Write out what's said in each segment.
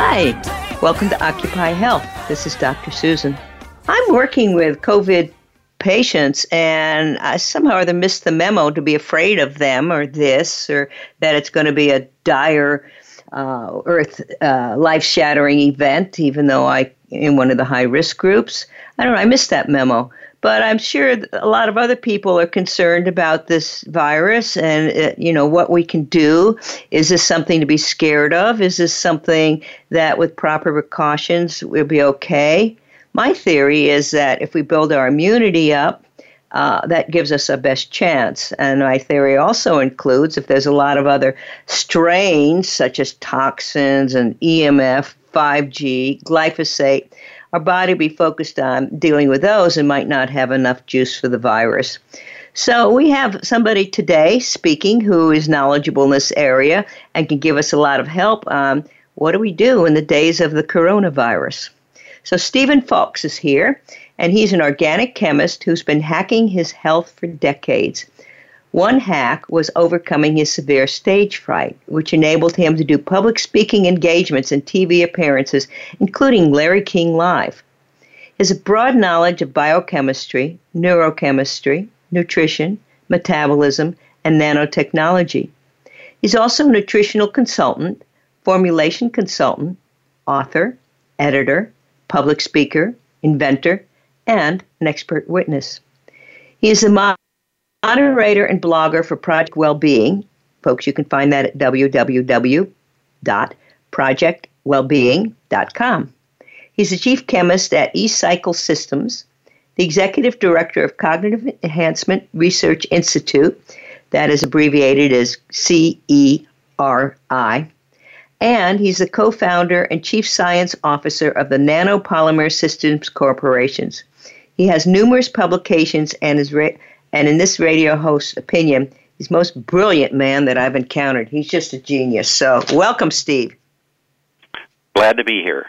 Hi, welcome to Occupy Health. This is Dr. Susan. I'm working with COVID patients, and I somehow or other missed the memo to be afraid of them or this, or that it's going to be a dire, uh, earth uh, life shattering event, even though I in one of the high risk groups. I don't know, I missed that memo. But I'm sure a lot of other people are concerned about this virus and, uh, you know, what we can do. Is this something to be scared of? Is this something that, with proper precautions, we'll be okay? My theory is that if we build our immunity up, uh, that gives us a best chance. And my theory also includes if there's a lot of other strains, such as toxins and EMF, 5G, glyphosate, our body be focused on dealing with those and might not have enough juice for the virus. So we have somebody today speaking who is knowledgeable in this area and can give us a lot of help on what do we do in the days of the coronavirus. So Steven Fowkes is here, and he's an organic chemist who's been hacking his health for decades. One hack was overcoming his severe stage fright, which enabled him to do public speaking engagements and TV appearances, including Larry King Live. His broad knowledge of biochemistry, neurochemistry, nutrition, metabolism, and nanotechnology. He's also a nutritional consultant, formulation consultant, author, editor, public speaker, inventor, and an expert witness. He is a the moderator and blogger for Project Wellbeing. Folks, you can find that at www.projectwellbeing.com. He's the chief chemist at eCycle Systems, the executive director of Cognitive Enhancement Research Institute, that is abbreviated as CERI, and he's the co founder and chief science officer of the Nanopolymer Systems Corporations. He has numerous publications and is re- and in this radio host's opinion, he's the most brilliant man that I've encountered. He's just a genius. So, welcome, Steve. Glad to be here.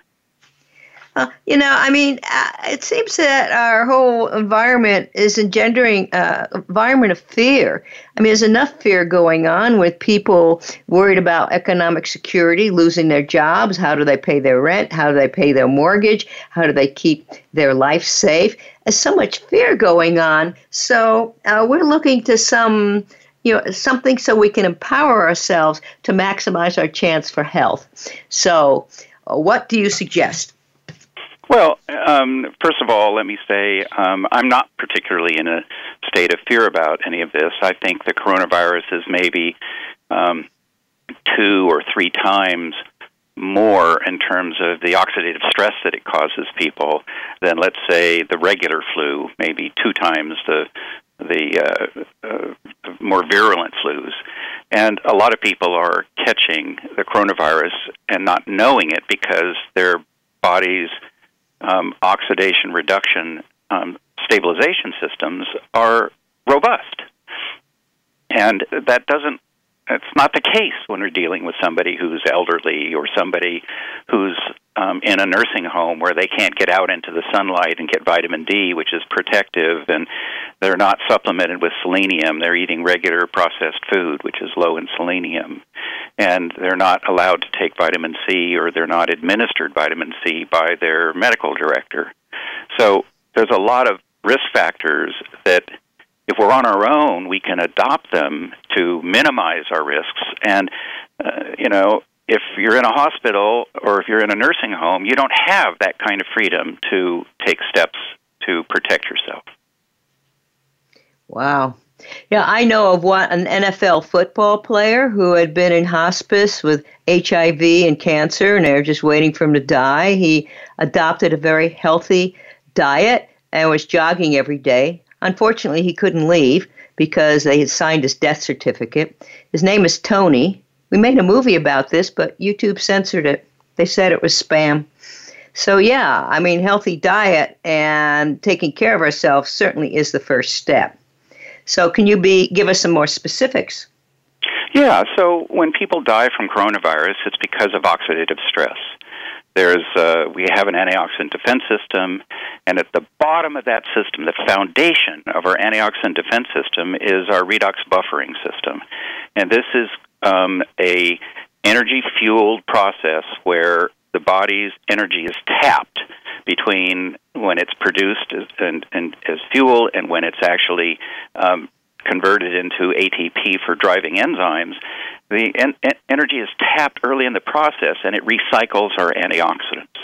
Uh, you know, I mean, uh, it seems that our whole environment is engendering an uh, environment of fear. I mean, there's enough fear going on with people worried about economic security, losing their jobs. How do they pay their rent? How do they pay their mortgage? How do they keep their life safe? So much fear going on. So uh, we're looking to some you know something so we can empower ourselves to maximize our chance for health so uh, what do you suggest well, um, first of all, let me say um, I'm not particularly in a state of fear about any of this. I think the coronavirus is maybe um, two or three times more in terms of the oxidative stress that it causes people than, let's say, the regular flu, maybe two times the the uh, uh, more virulent flus. And a lot of people are catching the coronavirus and not knowing it because their bodies um, oxidation reduction um, stabilization systems are robust. And that doesn't it's not the case when we're dealing with somebody who's elderly or somebody who's um, in a nursing home where they can't get out into the sunlight and get vitamin D, which is protective, and they're not supplemented with selenium. They're eating regular processed food, which is low in selenium, and they're not allowed to take vitamin C or they're not administered vitamin C by their medical director. So there's a lot of risk factors that if we're on our own, we can adopt them to minimize our risks. And, uh, you know, if you're in a hospital or if you're in a nursing home, you don't have that kind of freedom to take steps to protect yourself. Wow. Yeah, I know of one an NFL football player who had been in hospice with HIV and cancer and they were just waiting for him to die. He adopted a very healthy diet and was jogging every day. Unfortunately, he couldn't leave because they had signed his death certificate. His name is Tony. We made a movie about this, but YouTube censored it. They said it was spam. So, yeah, I mean, healthy diet and taking care of ourselves certainly is the first step. So, can you be give us some more specifics? Yeah, so when people die from coronavirus, it's because of oxidative stress. There's uh, we have an antioxidant defense system, and at the bottom of that system, the foundation of our antioxidant defense system is our redox buffering system, and this is um, a energy fueled process where the body's energy is tapped between when it's produced as, and, and as fuel and when it's actually um, converted into ATP for driving enzymes. The en- energy is tapped early in the process, and it recycles our antioxidants.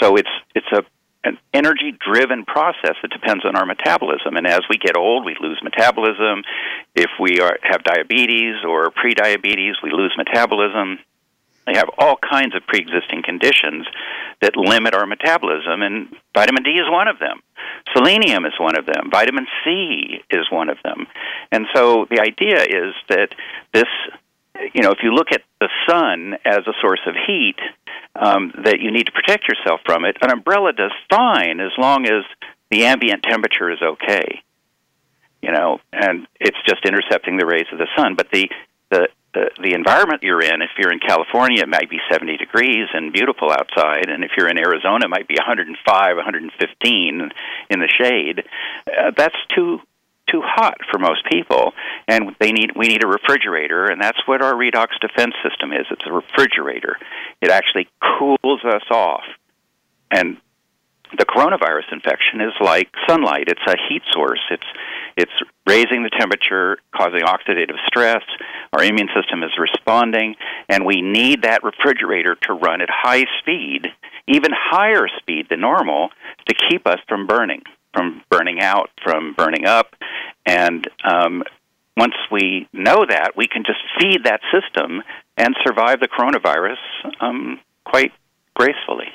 So it's it's a an energy driven process that depends on our metabolism. And as we get old, we lose metabolism. If we are, have diabetes or prediabetes, we lose metabolism. We have all kinds of pre existing conditions that limit our metabolism, and vitamin D is one of them. Selenium is one of them. Vitamin C is one of them. And so the idea is that this, you know, if you look at the sun as a source of heat, um, that you need to protect yourself from it, an umbrella does fine as long as the ambient temperature is okay. You know, and it's just intercepting the rays of the sun. But the the the, the environment you're in, if you're in California, it might be 70 degrees and beautiful outside, and if you're in Arizona, it might be 105, 115 in the shade. Uh, that's too too hot for most people, and they need we need a refrigerator, and that's what our redox defense system is. It's a refrigerator. It actually cools us off, and the coronavirus infection is like sunlight. It's a heat source. It's it's raising the temperature, causing oxidative stress. Our immune system is responding, and we need that refrigerator to run at high speed, even higher speed than normal, to keep us from burning, from burning out, from burning up. And um, once we know that, we can just feed that system and survive the coronavirus um, quite gracefully.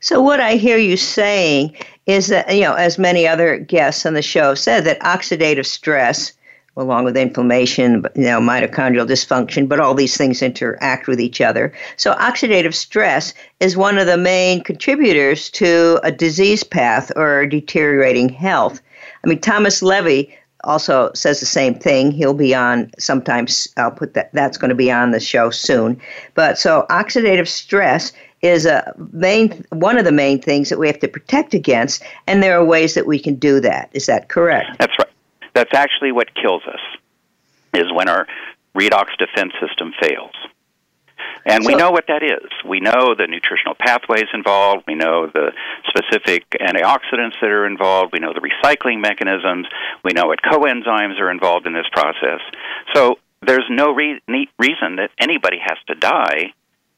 So what I hear you saying is that you know, as many other guests on the show said, that oxidative stress, along with inflammation, you know, mitochondrial dysfunction, but all these things interact with each other. So oxidative stress is one of the main contributors to a disease path or deteriorating health. I mean, Thomas Levy also says the same thing. He'll be on sometimes. I'll put that. That's going to be on the show soon. But so oxidative stress is a main one of the main things that we have to protect against, and there are ways that we can do that. Is that correct? That's right. That's actually what kills us. Is when our redox defense system fails. And so, we know what that is. We know the nutritional pathways involved. We know the specific antioxidants that are involved. We know the recycling mechanisms. We know what coenzymes are involved in this process. So there's no re- reason that anybody has to die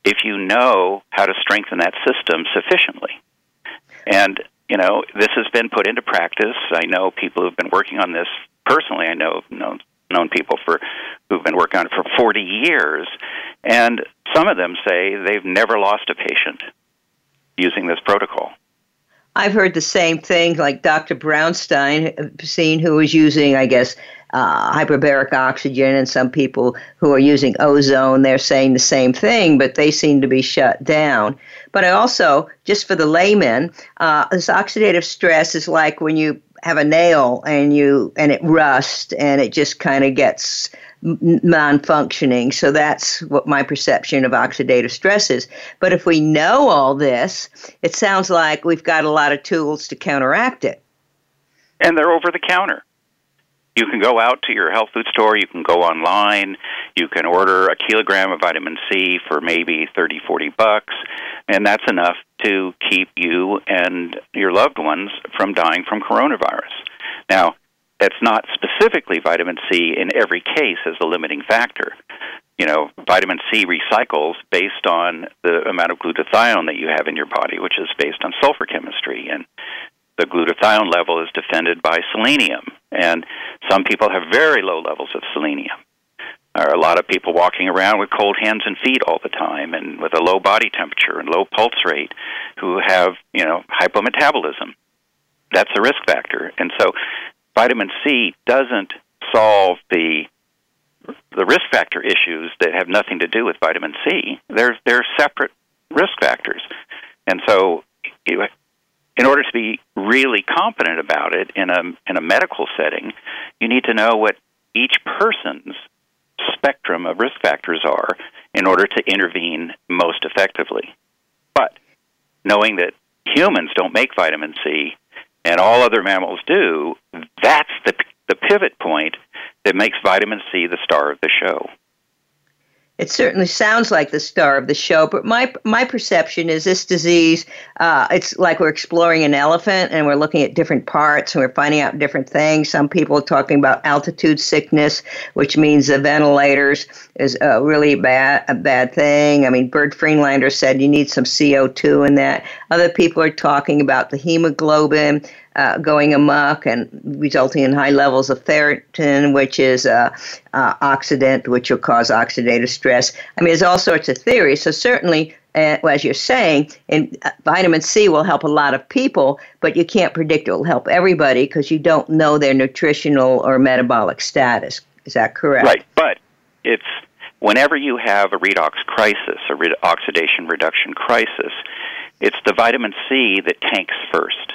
if you know how to strengthen that system sufficiently. And, you know, this has been put into practice. I know people who've been working on this personally. I know, know known people for who've been working on it for 40 years and some of them say they've never lost a patient using this protocol. I've heard the same thing, like Dr. Brownstein, uh, seen who was using, I guess, uh, hyperbaric oxygen, and some people who are using ozone, they're saying the same thing, but they seem to be shut down. But I also, just for the layman, uh, this oxidative stress is like when you have a nail and you and it rusts and it just kind of gets non-functioning. So that's what my perception of oxidative stress is. But if we know all this it sounds like we've got a lot of tools to counteract it. And they're over the counter you can go out to your health food store, you can go online, you can order a kilogram of vitamin C for maybe 30, 40 bucks, and that's enough to keep you and your loved ones from dying from coronavirus. Now, that's not specifically vitamin C in every case as a limiting factor. You know, vitamin C recycles based on the amount of glutathione that you have in your body, which is based on sulfur chemistry. And the glutathione level is defended by selenium, and some people have very low levels of selenium. There are a lot of people walking around with cold hands and feet all the time, and with a low body temperature and low pulse rate, who have you know hypometabolism. That's a risk factor, and so vitamin C doesn't solve the the risk factor issues that have nothing to do with vitamin C. They're they're separate risk factors, and so in order to be really competent about it in a in a medical setting, you need to know what each person's spectrum of risk factors are in order to intervene most effectively. But knowing that humans don't make vitamin C and all other mammals do, that's the the pivot point that makes vitamin C the star of the show. It certainly sounds like the star of the show, but my my perception is this disease. Uh, it's like we're exploring an elephant and we're looking at different parts and we're finding out different things. Some people are talking about altitude sickness, which means the ventilators is a really bad a bad thing. I mean, Bert Friedlander said you need some CO two in that. Other people are talking about the hemoglobin uh, going amok and resulting in high levels of ferritin, which is a, a oxidant, which will cause oxidative stress. I mean, there's all sorts of theories. So certainly, uh, as you're saying, and uh, vitamin C will help a lot of people, but you can't predict it will help everybody because you don't know their nutritional or metabolic status. Is that correct? Right, but it's whenever you have a redox crisis, a re- oxidation reduction crisis, it's the vitamin C that tanks first.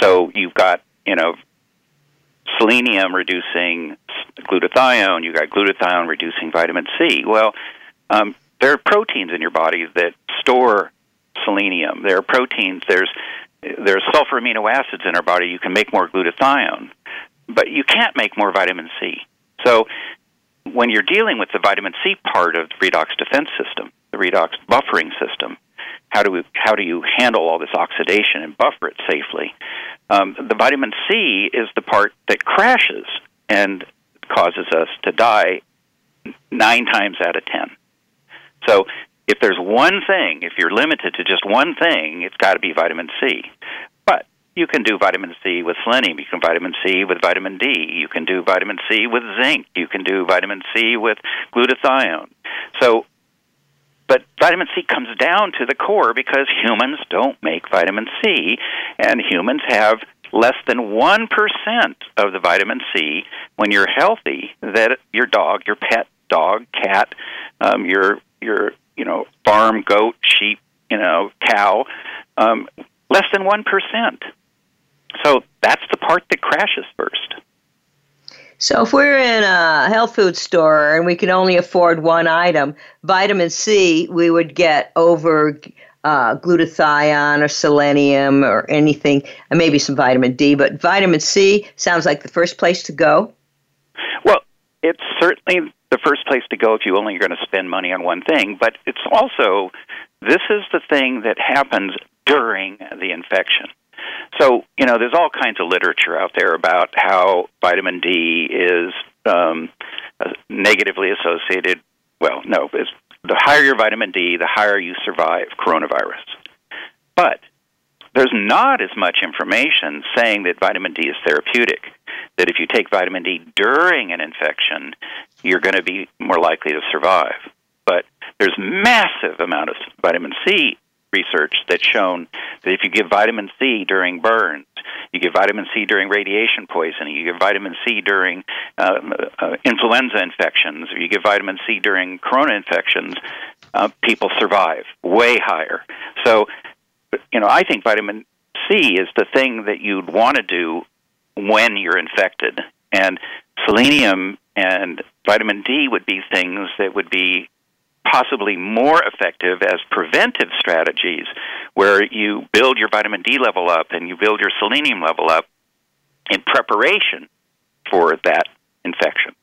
So you've got, you know, selenium reducing glutathione, you've got glutathione reducing vitamin C. Well, um, there are proteins in your body that store selenium. There are proteins, there's there's sulfur amino acids in our body. You can make more glutathione, but you can't make more vitamin C. So when you're dealing with the vitamin C part of the redox defense system, the redox buffering system, how do we, how do you handle all this oxidation and buffer it safely? Um, the vitamin C is the part that crashes and causes us to die nine times out of ten. So if there's one thing, if you're limited to just one thing, it's got to be vitamin C. But you can do vitamin C with selenium. You can vitamin C with vitamin D. You can do vitamin C with zinc. You can do vitamin C with glutathione. So but vitamin C comes down to the core because humans don't make vitamin C, and humans have less than 1% of the vitamin C when you're healthy that your dog, your pet dog, cat, um, your your you know farm goat, sheep, you know cow, um, less than 1%. So that's the part that crashes first. So if we're in a health food store and we can only afford one item, vitamin C, we would get over uh, glutathione or selenium or anything, and maybe some vitamin D. But vitamin C sounds like the first place to go. Well, it's certainly the first place to go if you only are going to spend money on one thing. But it's also this is the thing that happens during the infection. So, you know, there's all kinds of literature out there about how vitamin D is um, uh, negatively associated. Well, no, it's the higher your vitamin D, the higher you survive coronavirus. But there's not as much information saying that vitamin D is therapeutic. That if you take vitamin D during an infection, you're going to be more likely to survive. But there's massive amount of vitamin C research that's shown that if you give vitamin C during burns, you give vitamin C during radiation poisoning, you give vitamin C during uh, uh, influenza infections, or you give vitamin C during corona infections, uh, people survive way higher. So, you know, I think vitamin C is the thing that you'd want to do when you're infected. And selenium and vitamin D would be things that would be possibly more effective as preventive strategies where you build your vitamin D level up and you build your selenium level up in preparation for that infection.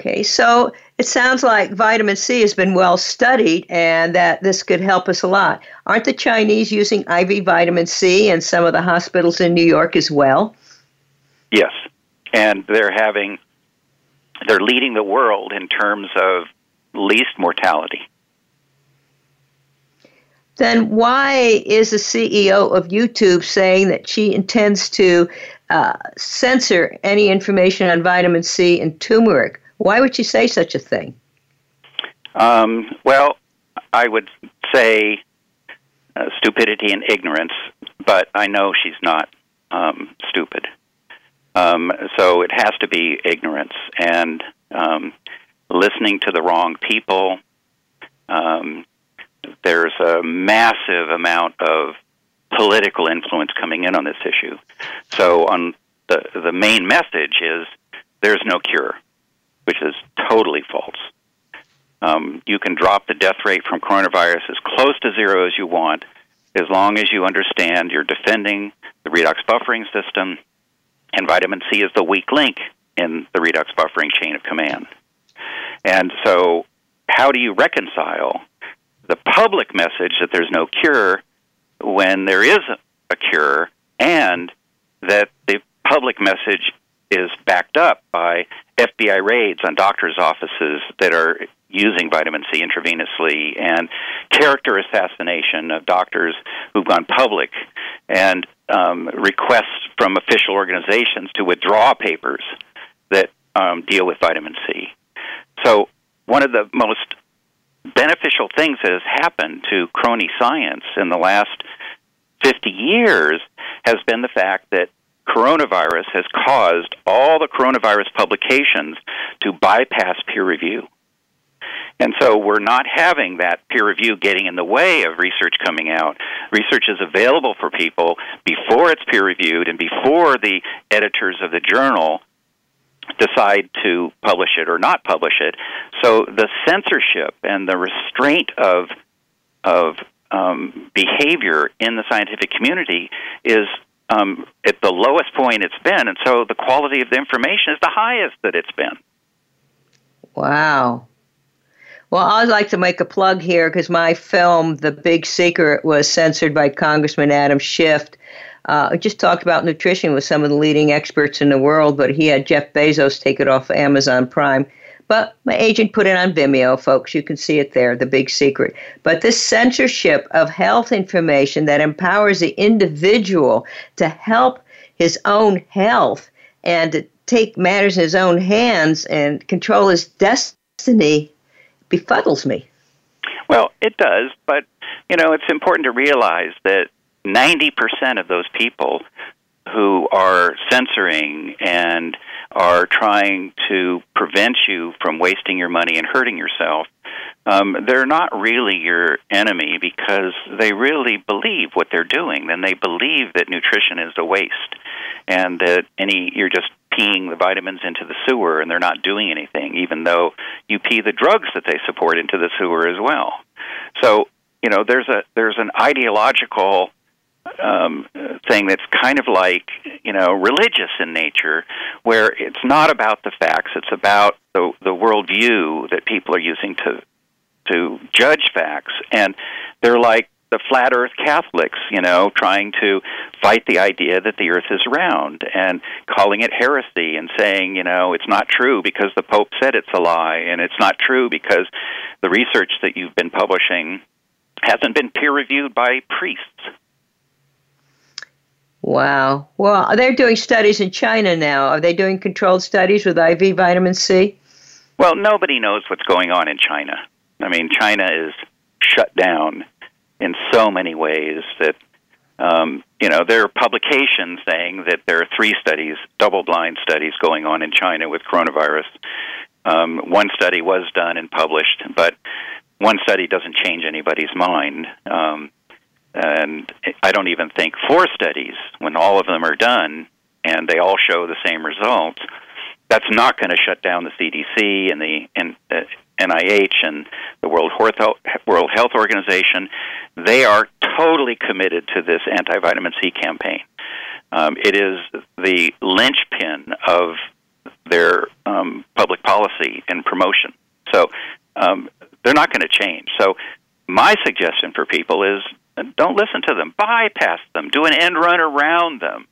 Okay, so it sounds like vitamin C has been well studied and that this could help us a lot. Aren't the Chinese using IV vitamin C in some of the hospitals in New York as well? Yes, and they're having they're leading the world in terms of least mortality. Then why is the CEO of YouTube saying that she intends to uh, censor any information on vitamin C and turmeric? Why would she say such a thing? Um, well, I would say uh, stupidity and ignorance, but I know she's not um, stupid. Um, so it has to be ignorance and um, listening to the wrong people. Um, there's a massive amount of political influence coming in on this issue. So on the the main message is there's no cure, which is totally false. Um, you can drop the death rate from coronavirus as close to zero as you want, as long as you understand you're defending the redox buffering system, and vitamin C is the weak link in the redox buffering chain of command. And so, how do you reconcile the public message that there's no cure when there is a cure and that the public message is backed up by FBI raids on doctors' offices that are using vitamin C intravenously and character assassination of doctors who've gone public and um, requests from official organizations to withdraw papers that um, deal with vitamin C. So, one of the most beneficial things that has happened to crony science in the last 50 years has been the fact that coronavirus has caused all the coronavirus publications to bypass peer review. And so we're not having that peer review getting in the way of research coming out. Research is available for people before it's peer reviewed and before the editors of the journal decide to publish it or not publish it. So the censorship and the restraint of of um, behavior in the scientific community is um, at the lowest point it's been, and so the quality of the information is the highest that it's been. Wow. Well, I'd like to make a plug here because my film, The Big Secret, was censored by Congressman Adam Schiff. Uh, I just talked about nutrition with some of the leading experts in the world, but he had Jeff Bezos take it off Amazon Prime. But my agent put it on Vimeo, folks. You can see it there, the big secret. But this censorship of health information that empowers the individual to help his own health and to take matters in his own hands and control his destiny befuddles me. Well, it does, but you know, it's important to realize that 90% of those people who are censoring and are trying to prevent you from wasting your money and hurting yourself, um, they're not really your enemy because they really believe what they're doing. And they believe that nutrition is a waste and that any you're just peeing the vitamins into the sewer and they're not doing anything, even though you pee the drugs that they support into the sewer as well. So you know there's a there's an ideological um, thing that's kind of like you know religious in nature, where it's not about the facts; it's about the the worldview that people are using to to judge facts, and they're like the flat earth Catholics, you know, trying to fight the idea that the earth is round and calling it heresy and saying, you know, it's not true because the Pope said it's a lie and it's not true because the research that you've been publishing hasn't been peer reviewed by priests. Wow. Well, they're doing studies in China now. Are they doing controlled studies with IV vitamin C? Well, nobody knows what's going on in China. I mean, China is shut down in so many ways that um, you know there are publications saying that there are three studies, double-blind studies, going on in China with coronavirus. Um, one study was done and published, but one study doesn't change anybody's mind. Um, and I don't even think four studies, when all of them are done and they all show the same results, that's not going to shut down the CDC and the and, uh, NIH and the World Health, World Health Organization. They are totally committed to this anti-vitamin C campaign. Um, it is the linchpin of their um, public policy and promotion. So um, they're not going to change. So my suggestion for people is don't listen to them. Bypass them. Do an end run around them.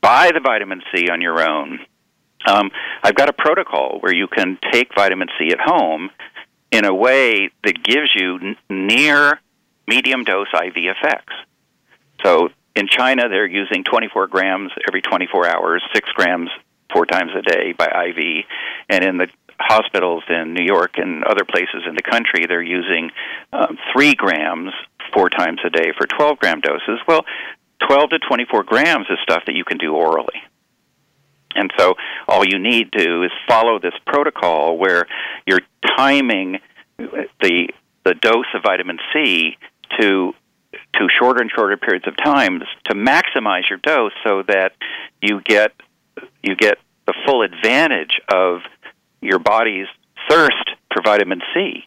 Buy the vitamin C on your own. Um, I've got a protocol where you can take vitamin C at home in a way that gives you n- near medium dose IV effects. So in China, they're using 24 grams every 24 hours, 6 grams four times a day by IV. And in the hospitals in New York and other places in the country, they're using um, 3 grams four times a day for 12 gram doses. Well, 12 to 24 grams is stuff that you can do orally. And so all you need to is follow this protocol where you're timing the the dose of vitamin C to to shorter and shorter periods of time to maximize your dose so that you get you get the full advantage of your body's thirst for vitamin C.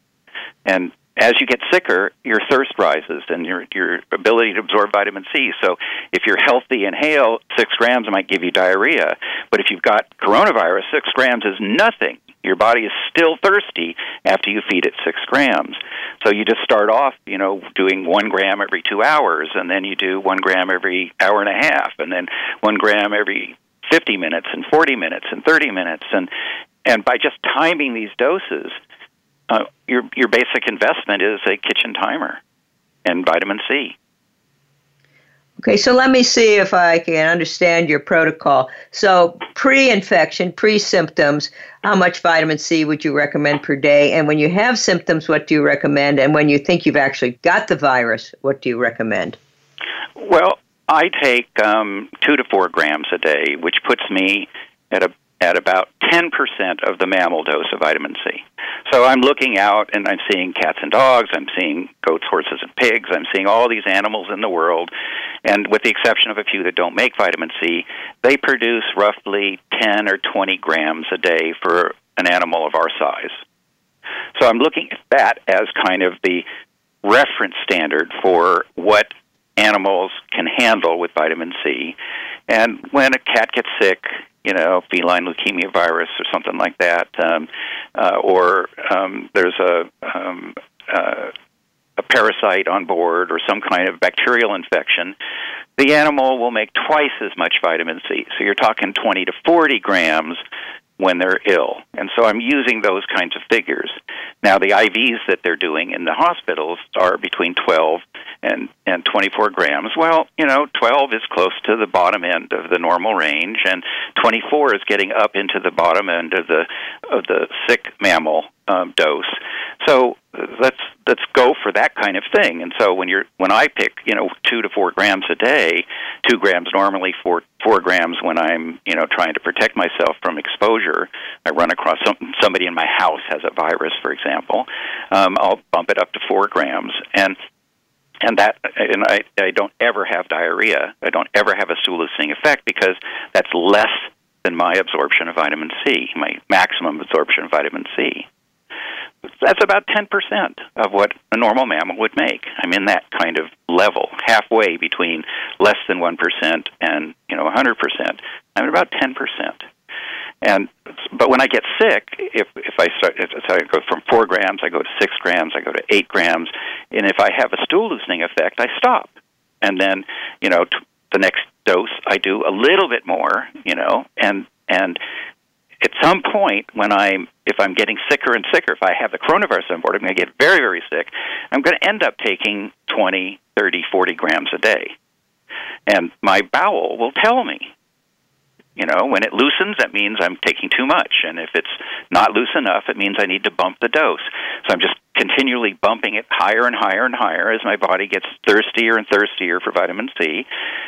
And as you get sicker, your thirst rises and your your ability to absorb vitamin C. So if you're healthy, inhale six grams might give you diarrhea. But if you've got coronavirus, six grams is nothing. Your body is still thirsty after you feed it six grams. So you just start off, you know, doing one gram every two hours, and then you do one gram every hour and a half, and then one gram every 50 minutes, and 40 minutes, and 30 minutes, and and by just timing these doses, uh, your your basic investment is a kitchen timer and vitamin C. Okay, so let me see if I can understand your protocol. So, pre infection, pre symptoms, how much vitamin C would you recommend per day? And when you have symptoms, what do you recommend? And when you think you've actually got the virus, what do you recommend? Well, I take um, two to four grams a day, which puts me at a at about 10% of the mammal dose of vitamin C. So I'm looking out and I'm seeing cats and dogs, I'm seeing goats, horses, and pigs, I'm seeing all these animals in the world, and with the exception of a few that don't make vitamin C, they produce roughly 10 or 20 grams a day for an animal of our size. So I'm looking at that as kind of the reference standard for what animals can handle with vitamin C. And when a cat gets sick, you know, feline leukemia virus or something like that, um, uh, or um, there's a um, uh, a parasite on board or some kind of bacterial infection, the animal will make twice as much vitamin C. So you're talking 20 to 40 grams when they're ill. And so I'm using those kinds of figures. Now, the IVs that they're doing in the hospitals are between 12 and, and 24 grams. Well, you know, 12 is close to the bottom end of the normal range, and 24 is getting up into the bottom end of the, of the sick mammal um, dose. So let's let's go for that kind of thing. And so when you're when I pick you know two to four grams a day, two grams normally, four four grams when I'm you know trying to protect myself from exposure. I run across some, somebody in my house has a virus, for example. Um, I'll bump it up to four grams and. And that, and I, I don't ever have diarrhea. I don't ever have a loosening effect because that's less than my absorption of vitamin C, my maximum absorption of vitamin C that's about 10% of what a normal mammal would make. I'm in that kind of level, halfway between less than 1% and, you know, 100%. I'm at about 10%. And but when I get sick, if if I start, if I go from four grams, I go to six grams, I go to eight grams, and if I have a stool loosening effect, I stop. And then, you know, t- the next dose, I do a little bit more, you know, and and at some point when I'm if I'm getting sicker and sicker, if I have the coronavirus on board, I'm going to get very very sick. I'm going to end up taking 20, 30, 40 grams a day, and my bowel will tell me. You know, when it loosens, that means I'm taking too much, and if it's not loose enough, it means I need to bump the dose. So I'm just continually bumping it higher and higher and higher as my body gets thirstier and thirstier for vitamin C.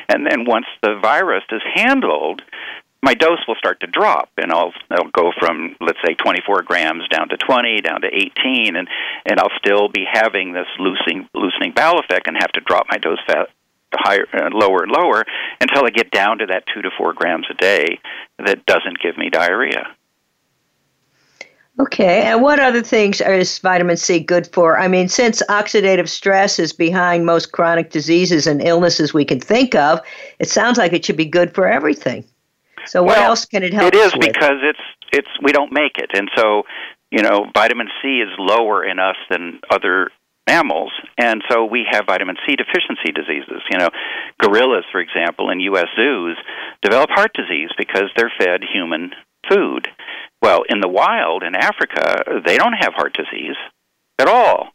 And then once the virus is handled, my dose will start to drop, and I'll I'll go from let's say 24 grams down to 20, down to 18, and and I'll still be having this loosening loosening bowel effect, and have to drop my dose fat higher, uh, lower and lower until I get down to that two to four grams a day that doesn't give me diarrhea. Okay, and what other things is vitamin C good for? I mean, since oxidative stress is behind most chronic diseases and illnesses we can think of, it sounds like it should be good for everything. So what well, else can it help? It is because it's it's we don't make it, and so you know vitamin C is lower in us than other mammals, and so we have vitamin C deficiency diseases. You know, gorillas, for example, in U.S. zoos develop heart disease because they're fed human food. Well, in the wild in Africa, they don't have heart disease at all.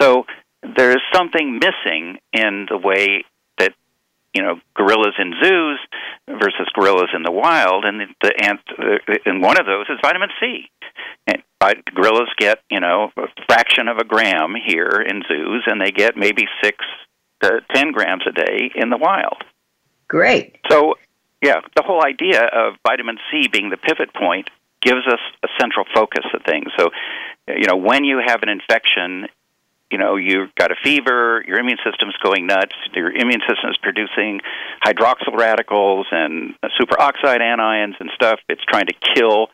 So there is something missing in the way you know gorillas in zoos versus gorillas in the wild, and the, the ant uh, and one of those is vitamin C. And gorillas get you know a fraction of a gram here in zoos, and they get maybe six to ten grams a day in the wild. Great. So yeah, the whole idea of vitamin C being the pivot point gives us a central focus of things. So, you know, when you have an infection, you know, you've got a fever, your immune system's going nuts, your immune system is producing hydroxyl radicals and superoxide anions and stuff. It's trying to kill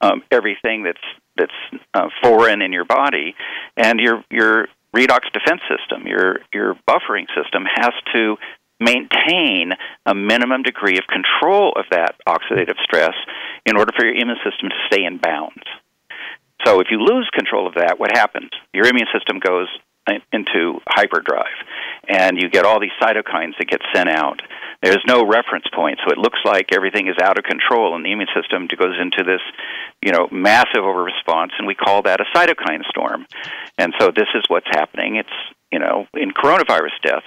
um, everything that's that's uh, foreign in your body, and your your redox defense system, your your buffering system, has to maintain a minimum degree of control of that oxidative stress in order for your immune system to stay in bounds. So if you lose control of that, what happens? Your immune system goes into hyperdrive, and you get all these cytokines that get sent out. There's no reference point, so it looks like everything is out of control, and the immune system goes into this, you know, massive over response, and we call that a cytokine storm. And so this is what's happening. It's you know, in coronavirus deaths,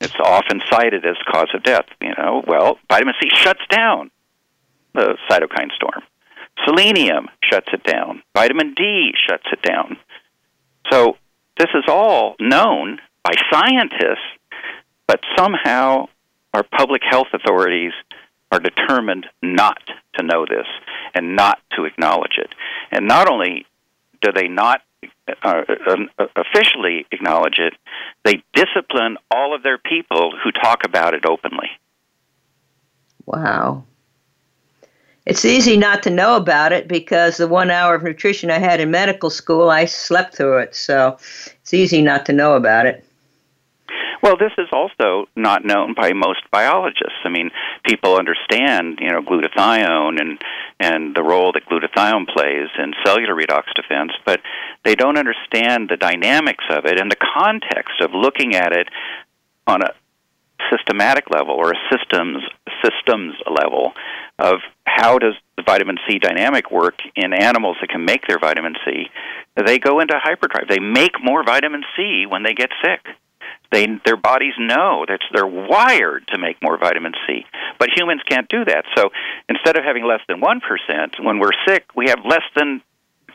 it's often cited as cause of death. You know, well, vitamin C shuts down the cytokine storm. Selenium shuts it down. Vitamin D shuts it down. So this is all known by scientists, but somehow our public health authorities are determined not to know this and not to acknowledge it. And not only do they not uh, uh, officially acknowledge it, they discipline all of their people who talk about it openly. Wow. It's easy not to know about it because the one hour of nutrition I had in medical school, I slept through it. So it's easy not to know about it. Well, this is also not known by most biologists. I mean, people understand, you know, glutathione and and the role that glutathione plays in cellular redox defense, but they don't understand the dynamics of it and the context of looking at it on a systematic level or a systems systems level of how does the vitamin C dynamic work in animals that can make their vitamin C. They go into hyperdrive. They make more vitamin C when they get sick. They their bodies know that they're wired to make more vitamin C, but humans can't do that. So instead of having less than one percent when we're sick, we have less than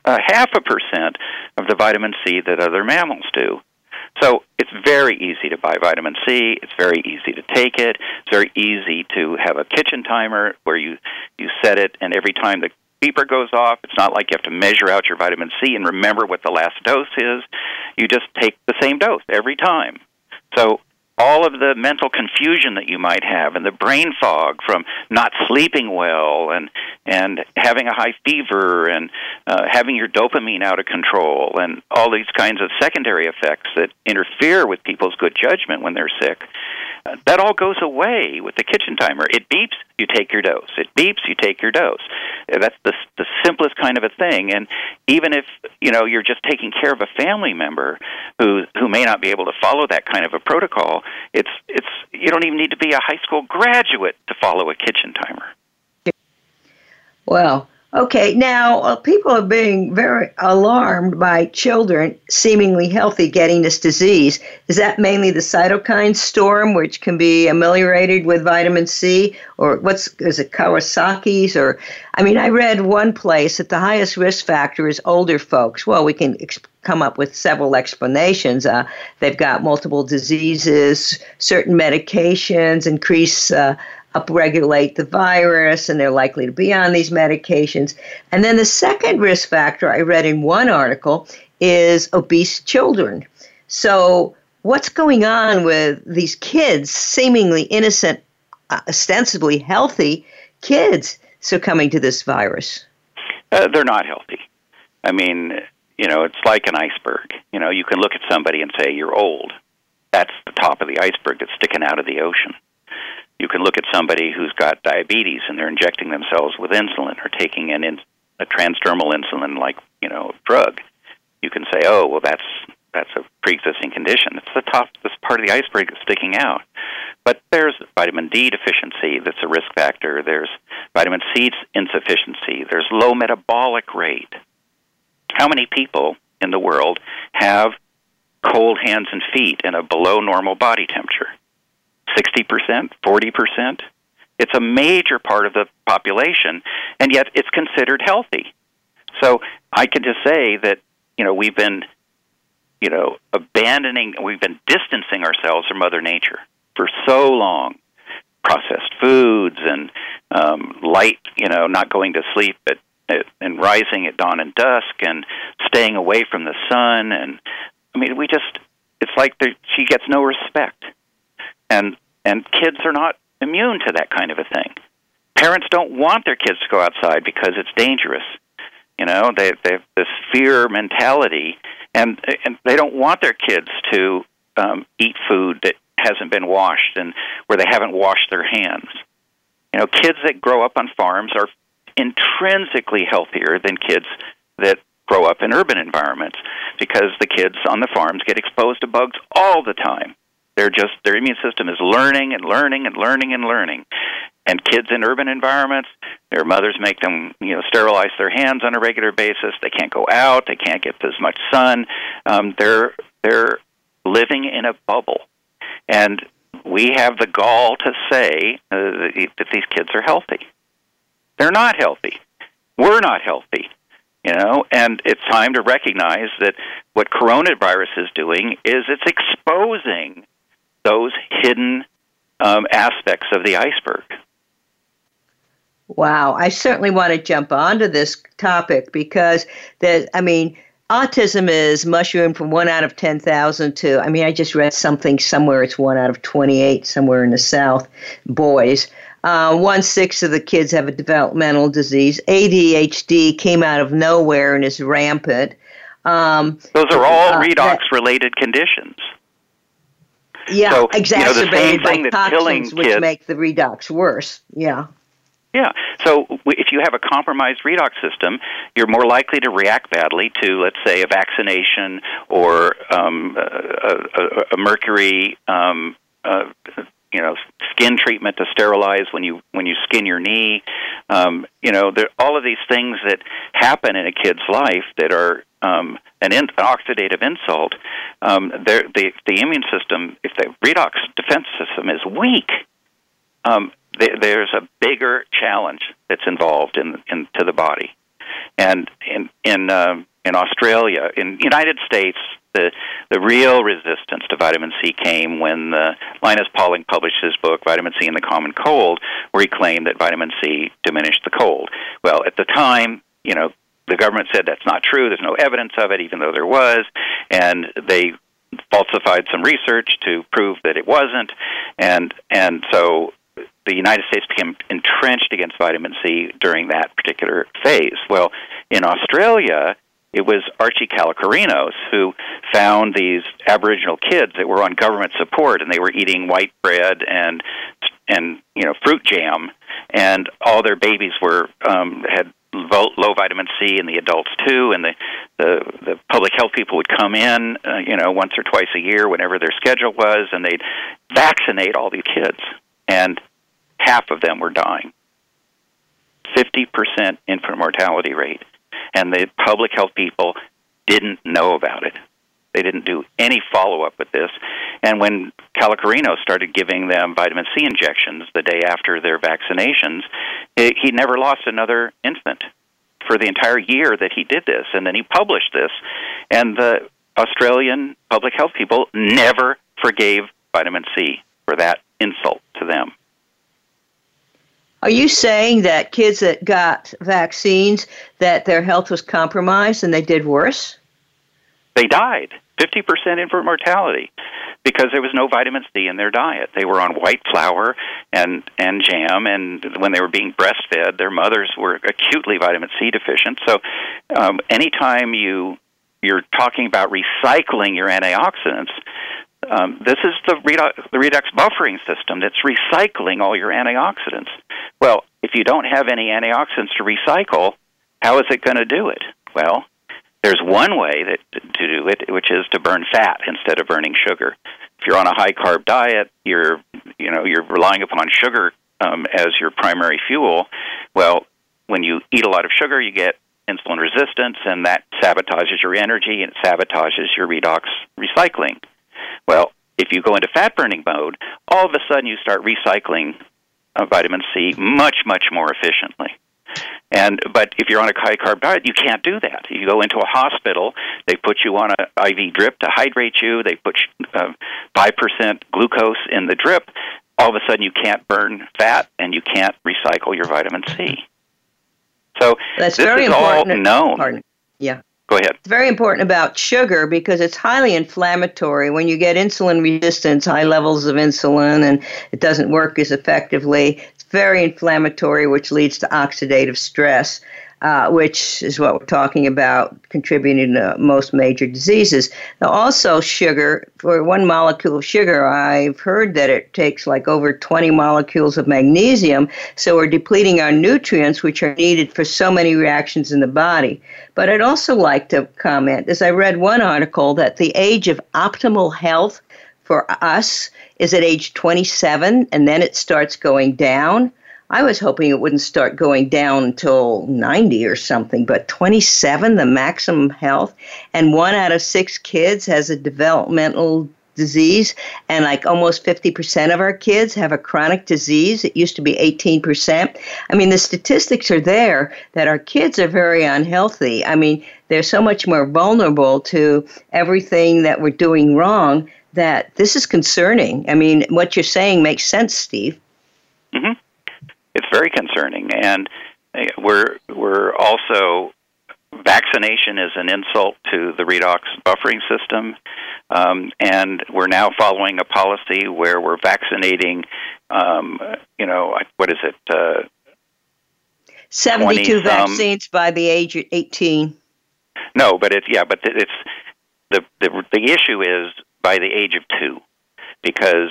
a half a percent of the vitamin C that other mammals do. So it's very easy to buy vitamin C. It's very easy to take it. It's very easy to have a kitchen timer where you you set it, and every time the beeper goes off, it's not like you have to measure out your vitamin C and remember what the last dose is. You just take the same dose every time. So all of the mental confusion that you might have and the brain fog from not sleeping well and and having a high fever and uh, having your dopamine out of control and all these kinds of secondary effects that interfere with people's good judgment when they're sick that all goes away with the kitchen timer. It beeps, you take your dose. It beeps, you take your dose. Uh, that's the the simplest kind of a thing. And even if you know you're just taking care of a family member who who may not be able to follow that kind of a protocol, it's it's you don't even need to be a high school graduate to follow a kitchen timer. Well, Okay, now uh, people are being very alarmed by children seemingly healthy getting this disease. Is that mainly the cytokine storm, which can be ameliorated with vitamin C, or what's is it Kawasaki's? Or I mean, I read one place that the highest risk factor is older folks. Well, we can ex- come up with several explanations. Uh, they've got multiple diseases, certain medications increase. Uh, upregulate the virus and they're likely to be on these medications. And then the second risk factor I read in one article is obese children. So, what's going on with these kids, seemingly innocent, uh, ostensibly healthy kids, succumbing to this virus? Uh, they're not healthy. I mean, you know, it's like an iceberg. You know, you can look at somebody and say, you're old. That's the top of the iceberg that's sticking out of the ocean you can look at somebody who's got diabetes and they're injecting themselves with insulin or taking an in, a transdermal insulin like you know drug. You can say, oh well, that's that's a pre-existing condition. It's the top, this part of the iceberg that's sticking out. But there's vitamin D deficiency that's a risk factor. There's vitamin C insufficiency. There's low metabolic rate. How many people in the world have cold hands and feet and a below normal body temperature? 60%, 40%. It's a major part of the population, and yet it's considered healthy. So I can just say that, you know, we've been, you know, abandoning, we've been distancing ourselves from Mother Nature for so long. Processed foods and um, light, you know, not going to sleep at, at and rising at dawn and dusk, and staying away from the sun, and I mean, we just it's like she gets no respect, and and kids are not immune to that kind of a thing. Parents don't want their kids to go outside because it's dangerous. You know, they they have this fear mentality, and and they don't want their kids to um, eat food that hasn't been washed and where they haven't washed their hands. You know, kids that grow up on farms are intrinsically healthier than kids that grow up in urban environments because the kids on the farms get exposed to bugs all the time. They're just their immune system is learning and learning and learning and learning. And kids in urban environments, their mothers make them, you know, sterilize their hands on a regular basis. They can't go out. They can't get as much sun. Um, they're they're living in a bubble, and we have the gall to say uh, that these kids are healthy. They're not healthy. We're not healthy you know and it's time to recognize that what coronavirus is doing is it's exposing those hidden um, aspects of the iceberg wow i certainly want to jump onto this topic because that i mean autism is mushroomed from one out of 10,000 to, I mean, I just read something somewhere, it's one out of 28 somewhere in the South, boys. Uh, one sixth of the kids have a developmental disease. ADHD came out of nowhere and is rampant. Um, Those are all uh, redox related conditions. Yeah, so, exacerbated you know, by toxins, which kids, make the redox worse. Yeah. Yeah. So if you have a compromised redox system, you're more likely to react badly to, let's say, a vaccination or um, a, a, a mercury um, uh, you know skin treatment to sterilize when you when you skin your knee. Um, you know there all of these things that happen in a kid's life that are um, an, in, an oxidative insult um, the the immune system if the redox defense system is weak um, th- there's a bigger challenge that's involved in into the body. And in in uh, in Australia in United States the the real resistance to vitamin C came when the Linus Pauling published his book Vitamin C and the Common Cold, where he claimed that vitamin C diminished the cold. Well, at the time, you know, the government said that's not true. There's no evidence of it, even though there was, and they falsified some research to prove that it wasn't, and and so the United States became entrenched against vitamin C during that particular phase. Well, in Australia, it was Archie Kalokerinos who found these Aboriginal kids that were on government support and they were eating white bread and and you know fruit jam, and all their babies were um, had low vitamin C, and the adults too. And the the, the public health people would come in, uh, you know, once or twice a year, whenever their schedule was, and they'd vaccinate all these kids, and half of them were dying. Fifty percent infant mortality rate and the public health people didn't know about it. They didn't do any follow up with this. And when Kalokerinos started giving them vitamin C injections the day after their vaccinations, it, he never lost another infant for the entire year that he did this. And then he published this. And the Australian public health people never forgave vitamin C for that insult to them. Are you saying that kids that got vaccines that their health was compromised and they did worse? They died. 50% infant mortality because there was no vitamin C in their diet. They were on white flour and and jam and when they were being breastfed, their mothers were acutely vitamin C deficient. So um anytime you you're talking about recycling your antioxidants, um, this is the redox, the redox buffering system that's recycling all your antioxidants. Well, if you don't have any antioxidants to recycle, how is it going to do it? Well, there's one way that to do it, which is to burn fat instead of burning sugar. If you're on a high carb diet, you're you know you're relying upon sugar um, as your primary fuel. Well, when you eat a lot of sugar, you get insulin resistance, and that sabotages your energy and it sabotages your redox recycling. Well, if you go into fat burning mode, all of a sudden you start recycling uh, vitamin C much, much more efficiently. And but if you're on a high carb diet, you can't do that. You go into a hospital, they put you on an IV drip to hydrate you. They put uh, five uh, percent glucose in the drip. all of a sudden you can't burn fat and you can't recycle your vitamin C. So That's this very is important. all known. Pardon. Yeah. Go ahead. It's very important about sugar because it's highly inflammatory. When you get insulin resistance, high levels of insulin, and it doesn't work as effectively, it's very inflammatory, which leads to oxidative stress uh, which is what we're talking about, contributing to most major diseases. Now, also sugar, for one molecule of sugar, I've heard that it takes like over 20 molecules of magnesium, so we're depleting our nutrients, which are needed for so many reactions in the body. But I'd also like to comment, as I read one article, that the age of optimal health for us is at age 27, and then it starts going down. I was hoping it wouldn't start going down until 90 or something, but 27, the maximum health, and one out of six kids has a developmental disease, and like almost 50% of our kids have a chronic disease. It used to be 18%. I mean, the statistics are there that our kids are very unhealthy. I mean, they're so much more vulnerable to everything that we're doing wrong that this is concerning. I mean, what you're saying makes sense, Steve. Mm-hmm it's very concerning. And uh, we're we're also vaccination is an insult to the redox buffering system, um, and we're now following a policy where we're vaccinating. Um, you know, what is it? Uh, 72 vaccines by the age of 18. No, but it's yeah, but it's the the the issue is by the age of two, because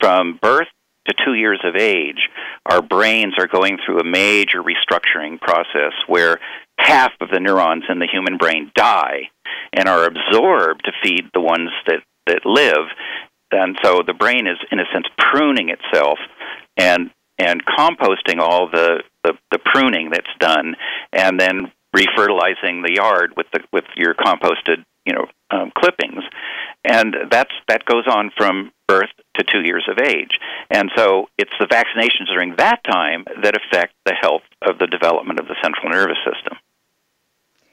from birth to two years of age, our brains are going through a major restructuring process where half of the neurons in the human brain die and are absorbed to feed the ones that, that live. And so the brain is, in a sense, pruning itself and and composting all the, the, the pruning that's done, and then refertilizing the yard with the with your composted you know um, clippings, and that's that goes on from birth to two years of age. And so it's the vaccinations during that time that affect the health of the development of the central nervous system.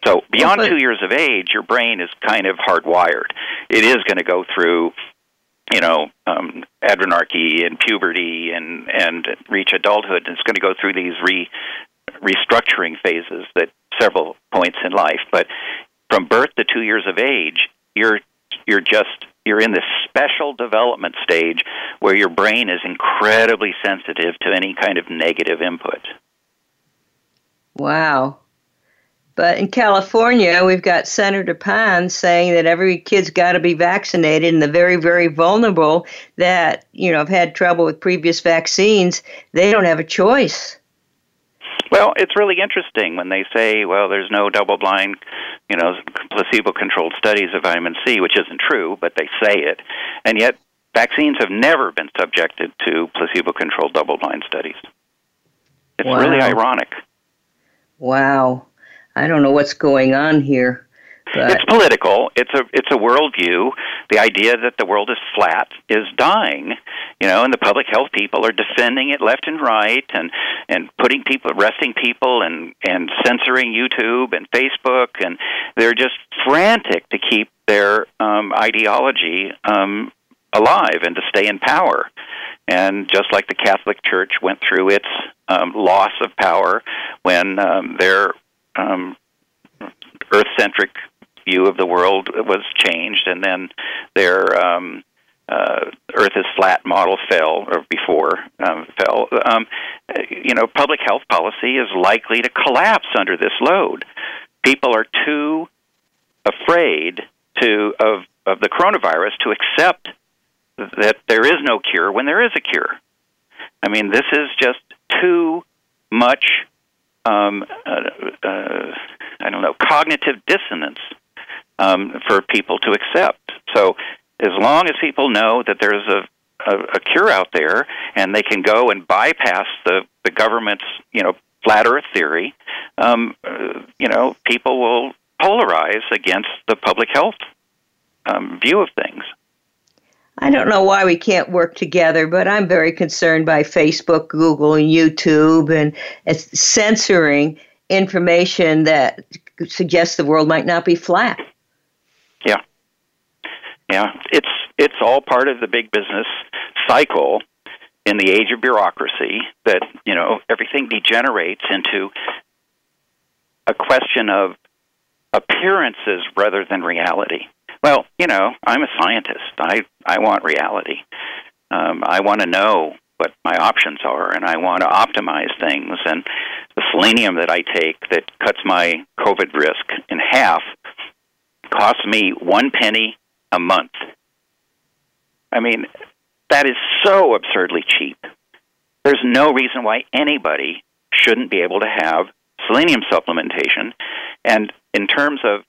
So beyond well, but, two years of age, your brain is kind of hardwired. It is going to go through, you know, um, adrenarche and puberty and and reach adulthood, and it's going to go through these re restructuring phases that several points in life. But from birth to two years of age, you're you're just you're in this special development stage where your brain is incredibly sensitive to any kind of negative input. Wow. But in California, we've got Senator Pons saying that every kid's got to be vaccinated, and the very, very vulnerable that you know have had trouble with previous vaccines, they don't have a choice. Well, it's really interesting when they say, well, there's no double blind, you know, placebo controlled studies of vitamin C, which isn't true, but they say it. And yet, vaccines have never been subjected to placebo controlled double blind studies. It's wow. really ironic. Wow. I don't know what's going on here. But... It's political. It's a it's a worldview. The idea that the world is flat is dying, you know, and the public health people are defending it left and right, and and putting people, arresting people, and and censoring YouTube and Facebook, and they're just frantic to keep their um, ideology um, alive and to stay in power. And just like the Catholic Church went through its um, loss of power when um, their um, earth centric view of the world was changed, and then their um, uh, Earth is flat model fell, or before um, fell. Um, you know, public health policy is likely to collapse under this load. People are too afraid to of of the coronavirus to accept that there is no cure when there is a cure. I mean, this is just too much. Um, uh, uh, I don't know, cognitive dissonance um, for people to accept. So as long as people know that there's a a, a cure out there, and they can go and bypass the the government's you know flat Earth theory, um, uh, you know people will polarize against the public health um, view of things. I don't know why we can't work together, but I'm very concerned by Facebook, Google, and YouTube, and censoring information that suggests the world might not be flat. Yeah. Yeah, it's it's all part of the big business cycle in the age of bureaucracy that you know everything degenerates into a question of appearances rather than reality. Well, you know, I'm a scientist. I I want reality. Um, I want to know what my options are, and I want to optimize things. And the selenium that I take that cuts my COVID risk in half costs me one penny a month. I mean, that is so absurdly cheap. There's no reason why anybody shouldn't be able to have selenium supplementation. And in terms of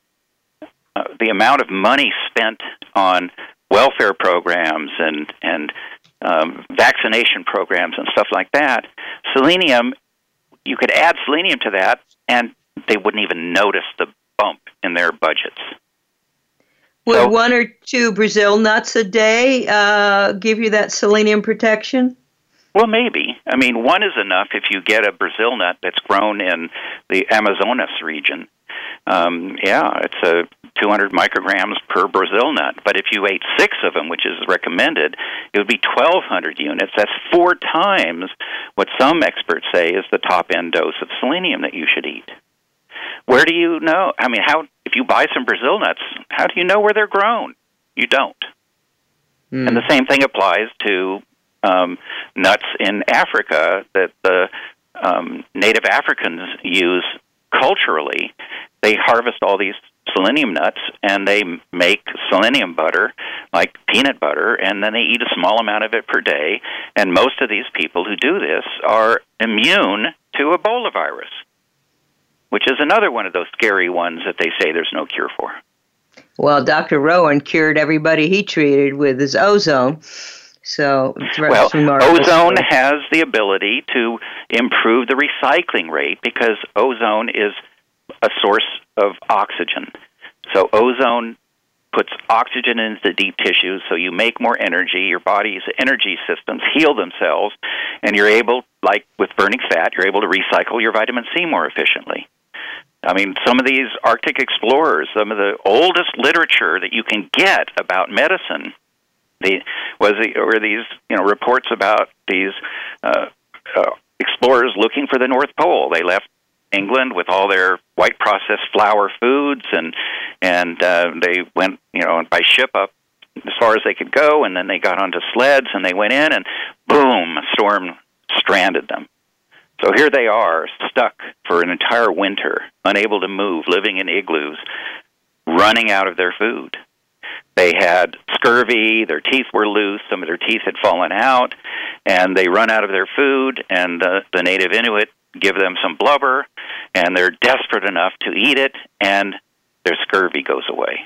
uh, the amount of money spent on welfare programs and and um, vaccination programs and stuff like that, selenium, you could add selenium to that, and they wouldn't even notice the bump in their budgets. Would so, one or two Brazil nuts a day uh, give you that selenium protection? Well, maybe. I mean, one is enough if you get a Brazil nut that's grown in the Amazonas region. Um, yeah, it's a 200 micrograms per Brazil nut. But if you ate six of them, which is recommended, it would be 1,200 units. That's four times what some experts say is the top end dose of selenium that you should eat. Where do you know? I mean, how if you buy some Brazil nuts, how do you know where they're grown? You don't. Mm. And the same thing applies to um, nuts in Africa that the um, native Africans use culturally. They harvest all these selenium nuts and they make selenium butter like peanut butter and then they eat a small amount of it per day and most of these people who do this are immune to ebola virus which is another one of those scary ones that they say there's no cure for. Well, Dr. Rowen cured everybody he treated with his ozone. So, well, ozone has the ability to improve the recycling rate because ozone is a source of oxygen. So, ozone puts oxygen into the deep tissues so you make more energy your body's energy systems heal themselves and you're able like with burning fat you're able to recycle your vitamin C more efficiently I mean, some of these Arctic explorers, some of the oldest literature that you can get about medicine, the was the, or these you know reports about these uh, uh, explorers looking for the North Pole. They left England with all their white processed flour foods, and and uh, they went you know by ship up as far as they could go, and then they got onto sleds and they went in, and boom, a storm stranded them. So here they are, stuck for an entire winter, unable to move, living in igloos, running out of their food. They had scurvy, their teeth were loose, some of their teeth had fallen out, and they run out of their food, and the, the native Inuit give them some blubber, and they're desperate enough to eat it, and their scurvy goes away.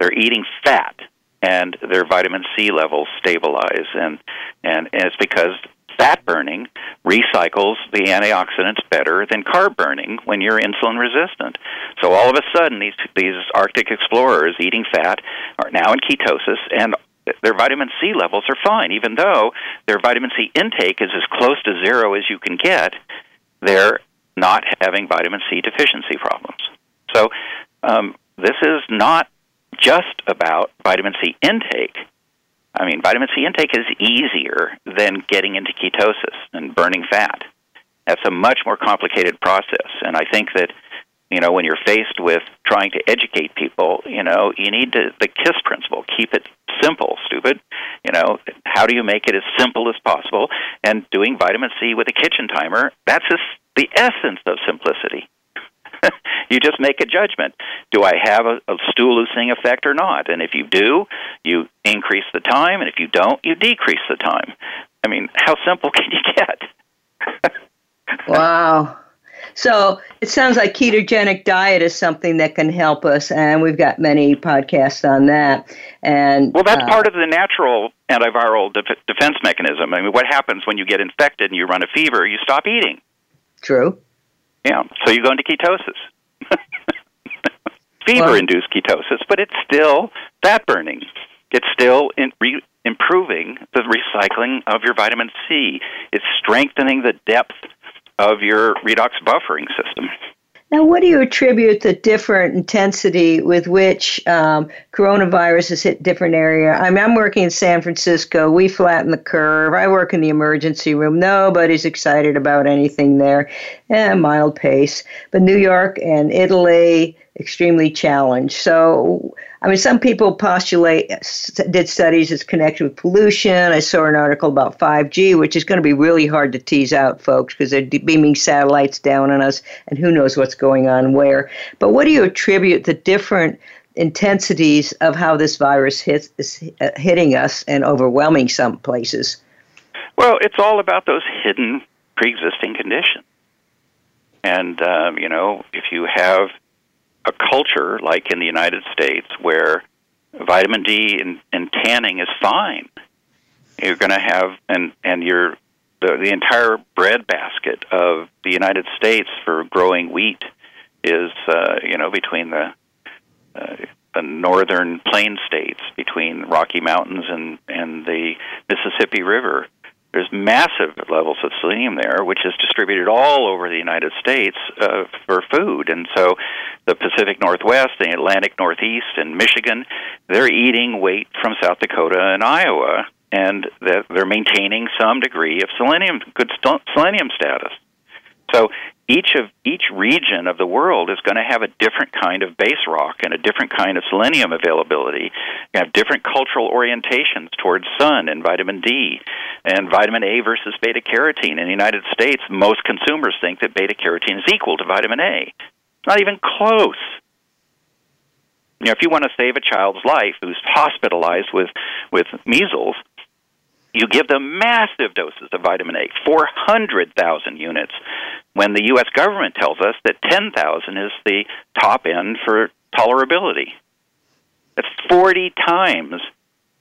They're eating fat, and their vitamin C levels stabilize, and and, and it's because fat burning recycles the antioxidants better than carb burning when you're insulin resistant. So all of a sudden, these these Arctic explorers eating fat are now in ketosis, and their vitamin C levels are fine, even though their vitamin C intake is as close to zero as you can get. They're not having vitamin C deficiency problems. So um, this is not just about vitamin C intake I mean, vitamin C intake is easier than getting into ketosis and burning fat. That's a much more complicated process, and I think that you know when you're faced with trying to educate people, you know, you need to the KISS principle: keep it simple, stupid. You know, how do you make it as simple as possible? And doing vitamin C with a kitchen timer, that's just the essence of simplicity. you just make a judgment. Do I have a, a stool loosening effect or not? And if you do, you increase the time, and if you don't, you decrease the time. I mean, how simple can you get? wow. So it sounds like ketogenic diet is something that can help us, and we've got many podcasts on that. And well, that's uh, part of the natural antiviral def- defense mechanism. I mean, what happens when you get infected and you run a fever? You stop eating. True. Yeah, so you go into ketosis. Fever induced ketosis, but it's still fat burning. It's still in re- improving the recycling of your vitamin C. It's strengthening the depth of your redox buffering system. Now, what do you attribute the different intensity with which um, coronavirus has hit different area? I mean, I'm working in San Francisco. We flatten the curve. I work in the emergency room. Nobody's excited about anything there. Eh, mild pace. But New York and Italy, extremely challenged. So, I mean, some people postulate, did studies as connected with pollution. I saw an article about 5G, which is going to be really hard to tease out, folks, because they're beaming satellites down on us, and who knows what's going on where. But what do you attribute the different intensities of how this virus hits, is uh, hitting us and overwhelming some places? Well, it's all about those hidden pre existing conditions. And, um, you know, if you have a culture like in the United States where vitamin D and, and tanning is fine. You're going to have and and your the the entire bread basket of the United States for growing wheat is uh, you know between the uh, the northern plain states between Rocky Mountains and and the Mississippi River there's massive levels of selenium there, which is distributed all over the United States uh, for food. And so the Pacific Northwest, the Atlantic Northeast, and Michigan, they're eating wheat from South Dakota and Iowa, and they're maintaining some degree of selenium, good selenium status. So each of each region of the world is going to have a different kind of base rock and a different kind of selenium availability. You have different cultural orientations towards sun and vitamin D and vitamin A versus beta carotene. In the United States, most consumers think that beta carotene is equal to vitamin A. Not even close. You know, if you want to save a child's life who's hospitalized with with measles, you give them massive doses of vitamin A, 400,000 units, when the U.S. government tells us that 10,000 is the top end for tolerability. That's 40 times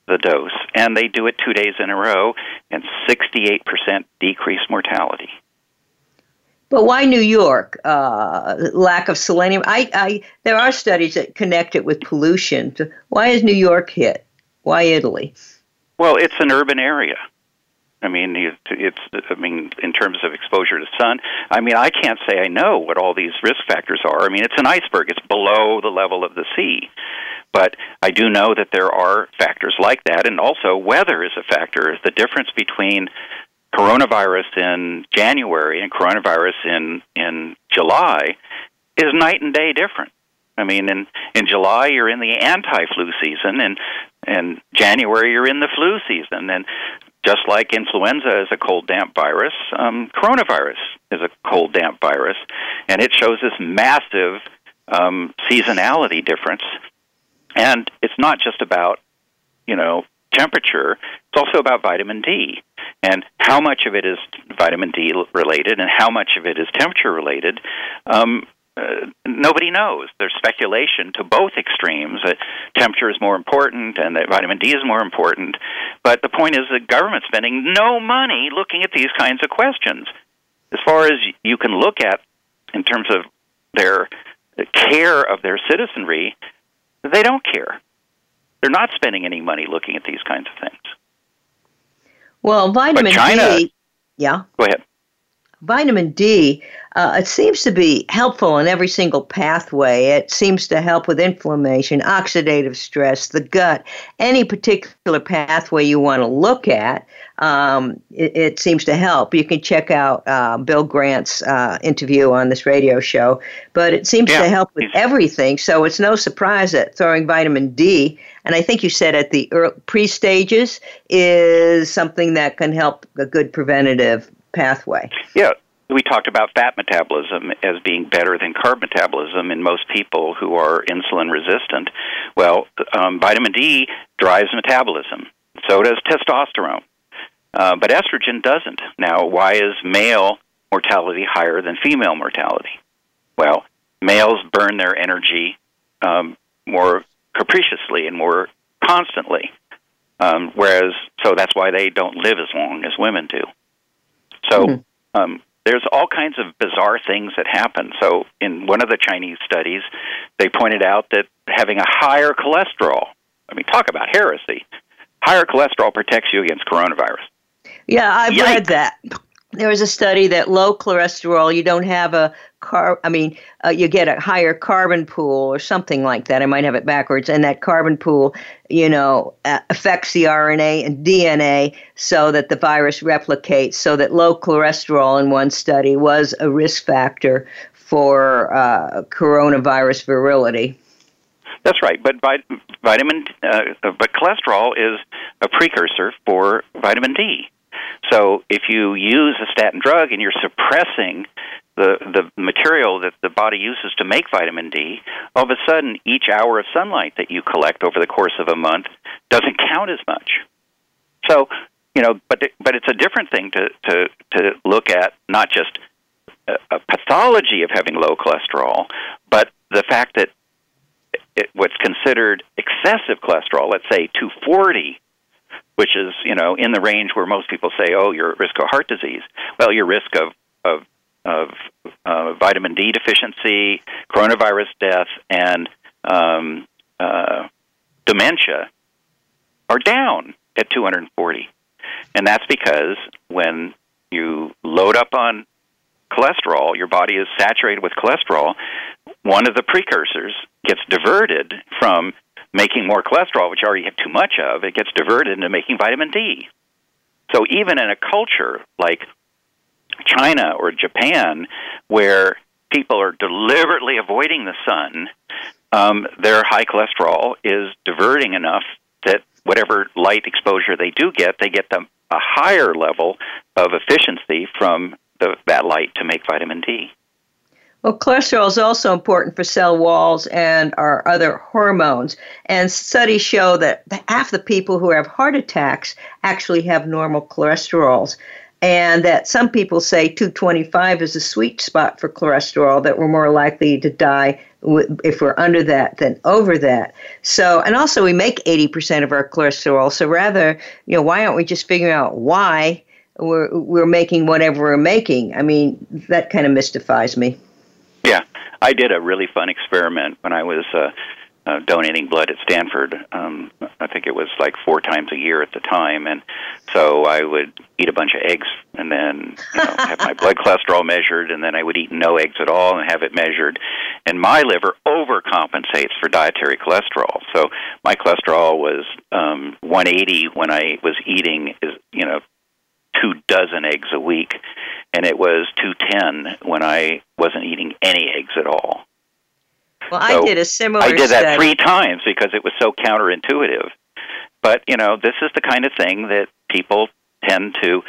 the dose, and they do it two days in a row, and 68% decreased mortality. But why New York? Uh, lack of selenium. I, I, there are studies that connect it with pollution. Why is New York hit? Why Italy? Well, it's an urban area. I mean, it's. I mean, in terms of exposure to sun. I mean, I can't say I know what all these risk factors are. I mean, it's an iceberg. It's below the level of the sea, but I do know that there are factors like that, and also weather is a factor. The difference between coronavirus in January and coronavirus in in July is night and day different. I mean, in in July you're in the anti-flu season, and in January you're in the flu season, and just like influenza is a cold damp virus, um, coronavirus is a cold damp virus, and it shows this massive um, seasonality difference. And it's not just about you know temperature; it's also about vitamin D and how much of it is vitamin D related and how much of it is temperature related. Um, uh, nobody knows. There's speculation to both extremes that temperature is more important and that vitamin D is more important. But the point is that government's spending no money looking at these kinds of questions. As far as you can look at in terms of their care of their citizenry, they don't care. They're not spending any money looking at these kinds of things. Well, vitamin China, D. Yeah. Go ahead vitamin D, uh, it seems to be helpful in every single pathway. It seems to help with inflammation, oxidative stress, the gut, any particular pathway you want to look at. Um, it, it, seems to help. You can check out uh, Bill Grant's uh, interview on this radio show, but it seems yeah. to help with everything. So it's no surprise that throwing vitamin D, and I think you said at the pre stages, is something that can help a good preventative pathway. Yeah, we talked about fat metabolism as being better than carb metabolism in most people who are insulin resistant. Well, um, vitamin D drives metabolism. So does testosterone. Uh, but estrogen doesn't. Now, why is male mortality higher than female mortality? Well, males burn their energy um, more capriciously and more constantly. Um, whereas, so that's why they don't live as long as women do. So mm-hmm. um, there's all kinds of bizarre things that happen. So in one of the Chinese studies, they pointed out that having a higher cholesterol, I mean, talk about heresy, higher cholesterol protects you against coronavirus. Yeah, I've Yikes. read that. There was a study that low cholesterol, you don't have a car. I mean, uh, you get a higher carbon pool or something like that. I might have it backwards, and that carbon pool, you know, uh, affects the RNA and DNA so that the virus replicates. So that low cholesterol in one study was a risk factor for uh, coronavirus virility. That's right, but vitamin, uh, but cholesterol is a precursor for vitamin D. So if you use a statin drug and you're suppressing the the material that the body uses to make vitamin D, all of a sudden each hour of sunlight that you collect over the course of a month doesn't count as much. So you know, but but it's a different thing to to to look at not just a, a pathology of having low cholesterol, but the fact that it, what's considered excessive cholesterol, let's say 240, which is you know in the range where most people say, oh, you're at risk of heart disease. Well, your risk of of of uh, vitamin D deficiency, coronavirus death, and um, uh, dementia are down at 240, and that's because when you load up on cholesterol, your body is saturated with cholesterol. One of the precursors gets diverted from making more cholesterol, which you already have too much of, it gets diverted into making vitamin D. So even in a culture like China or Japan, where people are deliberately avoiding the sun, um, their high cholesterol is diverting enough that whatever light exposure they do get, they get them a higher level of efficiency from the, that light to make vitamin D. Well, cholesterol is also important for cell walls and our other hormones. And studies show that half the people who have heart attacks actually have normal cholesterols. And that some people say 225 is a sweet spot for cholesterol, that we're more likely to die if we're under that than over that. So, and also we make 80% of our cholesterol. So rather, you know, why aren't we just figuring out why we're, we're making whatever we're making? I mean, that kind of mystifies me. Yeah, I did a really fun experiment when I was uh, uh, donating blood at Stanford. Um, I think it was like four times a year at the time, and so I would eat a bunch of eggs and then you know, have my blood cholesterol measured, and then I would eat no eggs at all and have it measured. And my liver overcompensates for dietary cholesterol, so my cholesterol was um, 180 when I was eating, you know, two dozen eggs a week, and it was 210 when I wasn't eating any eggs at all. Well, so I did a similar. I did that study. three times because it was so counterintuitive. But you know, this is the kind of thing that people tend to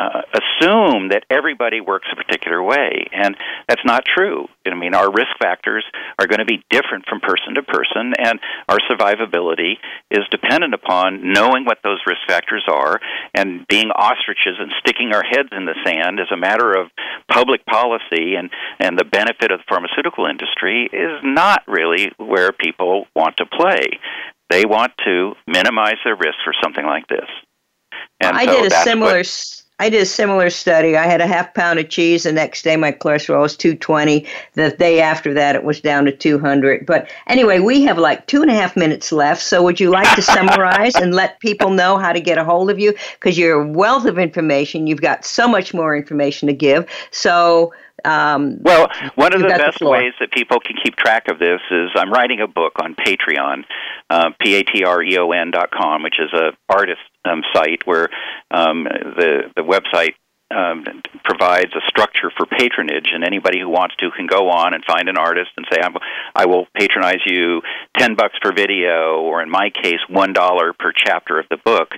uh, assume that everybody works a particular way, and that's not true. I mean, our risk factors are going to be different from person to person, and our survivability is dependent upon knowing what those risk factors are and being ostriches and sticking our heads in the sand as a matter of public policy and, and the benefit of the pharmaceutical industry is not really where people want to play. They want to minimize their risk for something like this. And I so did a similar. What, I did a similar study. I had a half pound of cheese. The next day, my cholesterol was 220. The day after that, it was down to 200. But anyway, we have like two and a half minutes left. So, would you like to summarize and let people know how to get a hold of you? Because you're a wealth of information. You've got so much more information to give. So, um, well, one of the best the ways that people can keep track of this is I'm writing a book on Patreon, uh, p-a-t-r-e-o-n dot com, which is a artist um, site where um, the the website um, provides a structure for patronage, and anybody who wants to can go on and find an artist and say, "I will patronize you ten bucks per video," or in my case, one dollar per chapter of the book.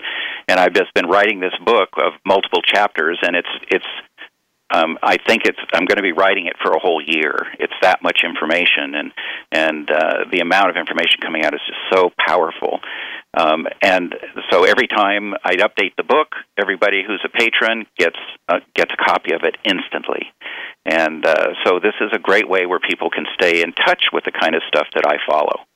And I've just been writing this book of multiple chapters, and it's it's um, I think it's I'm going to be writing it for a whole year. It's that much information, and and uh, the amount of information coming out is just so powerful. Um, and so every time I update the book, everybody who's a patron gets uh, gets a copy of it instantly. And uh, so this is a great way where people can stay in touch with the kind of stuff that I follow.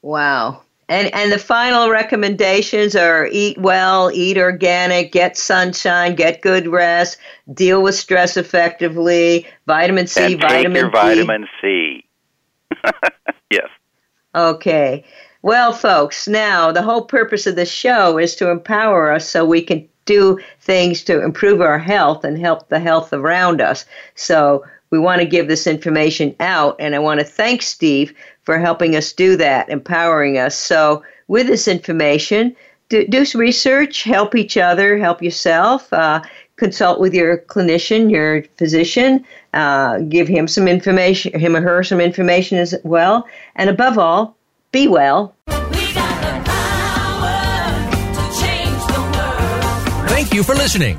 Wow, and and the final recommendations are eat well, eat organic, get sunshine, get good rest, deal with stress effectively, vitamin C, and take vitamin your vitamin C. yes. Okay. Well, folks, now the whole purpose of the show is to empower us so we can do things to improve our health and help the health around us. So we want to give this information out. And I want to thank Steve for helping us do that, empowering us. So, with this information, do, do research, help each other, help yourself, uh, consult with your clinician, your physician, uh, give him some information, him or her some information as well. And above all, be well. Thank you for listening.